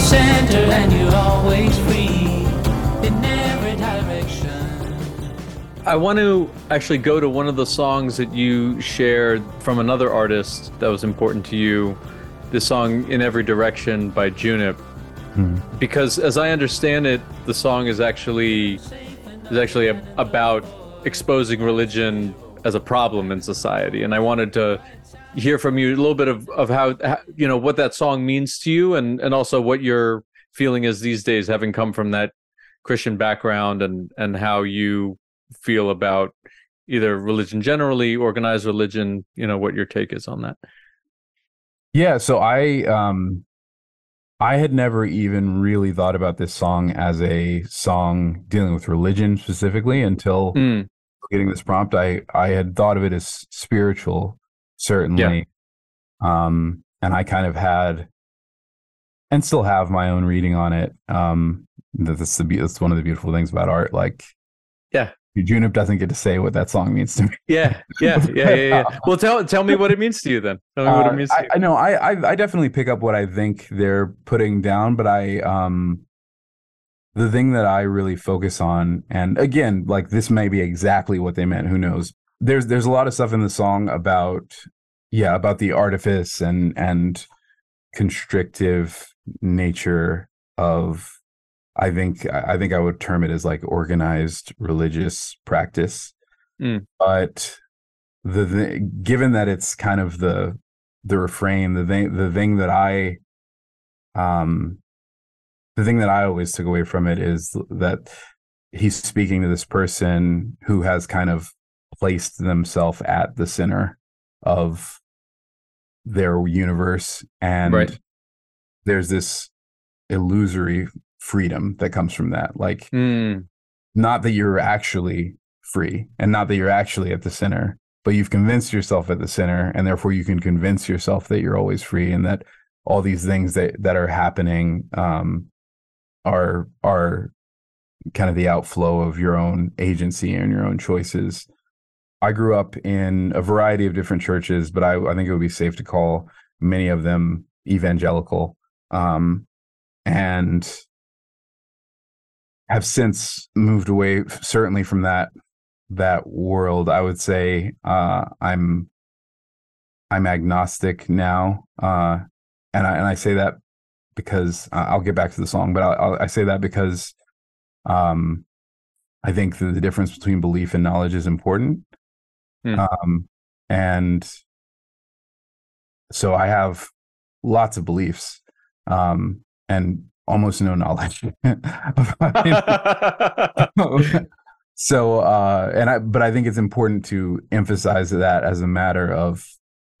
center and you're always free in every direction. I want to actually go to one of the songs that you shared from another artist that was important to you, the song In Every Direction by Junip. Hmm. Because as I understand it, the song is actually is actually a, about exposing religion as a problem in society, and I wanted to hear from you a little bit of of how, how you know what that song means to you, and and also what your feeling is these days, having come from that Christian background, and and how you feel about either religion generally, organized religion. You know what your take is on that. Yeah, so I um I had never even really thought about this song as a song dealing with religion specifically until Mm, getting this prompt. I I had thought of it as spiritual, certainly. Um and I kind of had and still have my own reading on it. Um that- that's the that's one of the beautiful things about art. Like Yeah. Junip doesn't get to say what that song means to me. yeah, yeah, yeah, yeah, yeah. Well, tell tell me what it means to you then. Tell me what Uh, it means to I. I know I, I I definitely pick up what I think they're putting down, but I um the thing that I really focus on, and again, like this may be exactly what they meant. Who knows? There's there's a lot of stuff in the song about yeah about the artifice and and constrictive nature of I think I think I would term it as like organized religious practice. Mm. But the, the given that it's kind of the the refrain, the thing the thing that I um the thing that I always took away from it is that he's speaking to this person who has kind of placed themselves at the center of their universe. And Right. there's this illusory freedom that comes from that. Like Mm, not that you're actually free and not that you're actually at the center but you've convinced yourself at the center and therefore you can convince yourself that you're always free and that all these things that that are happening um are are kind of the outflow of your own agency and your own choices. I grew up in a variety of different churches but i, I think it would be safe to call many of them evangelical. Um and have since moved away certainly from that that world. I would say uh i'm i'm agnostic now uh and i and i say that because uh, i'll get back to the song but I'll, I'll, i say that because um i think that the difference between belief and knowledge is important Hmm. um and so i have lots of beliefs um and almost no knowledge so uh and i but i think it's important to emphasize that as a matter of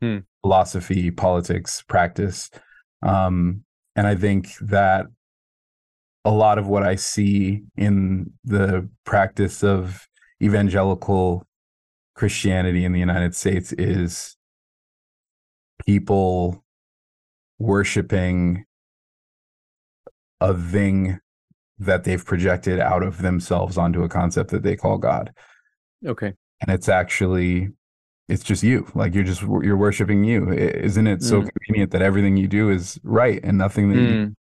Hmm. philosophy politics practice um and i think that a lot of what i see in the practice of evangelical christianity in the united states is people worshiping a thing that they've projected out of themselves onto a concept that they call God. okay. And it's actually it's just you. Like you're just you're worshiping you. Isn't it so Mm. convenient that everything you do is right and nothing that Mm,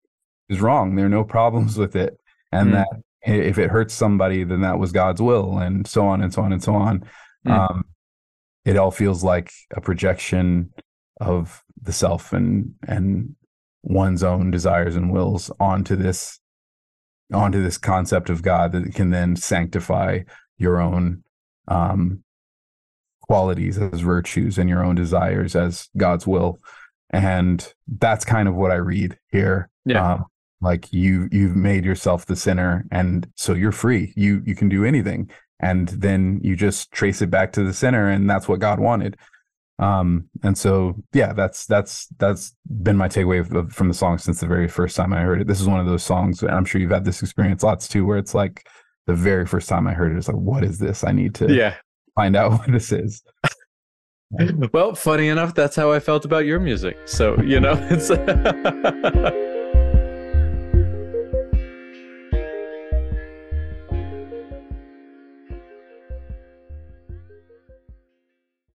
is wrong? There are no problems with it. And Mm. that if it hurts somebody, then that was God's will and so on and so on and so on. Mm. Um it all feels like a projection of the self and and one's own desires and wills onto this onto this concept of God that can then sanctify your own um, qualities as virtues and your own desires as God's will. And that's kind of what I read here. Yeah. Um, like you you've made yourself the sinner and so you're free. You you can do anything. And then you just trace it back to the sinner and that's what God wanted. Um and so yeah, that's that's that's been my takeaway of- of- from the song since the very first time I heard it. This is one of those songs, and I'm sure you've had this experience lots too, where it's like the very first time I heard it, it's like, what is this? I need to yeah. Find out what this is. Well, funny enough, that's how I felt about your music. So, you know, it's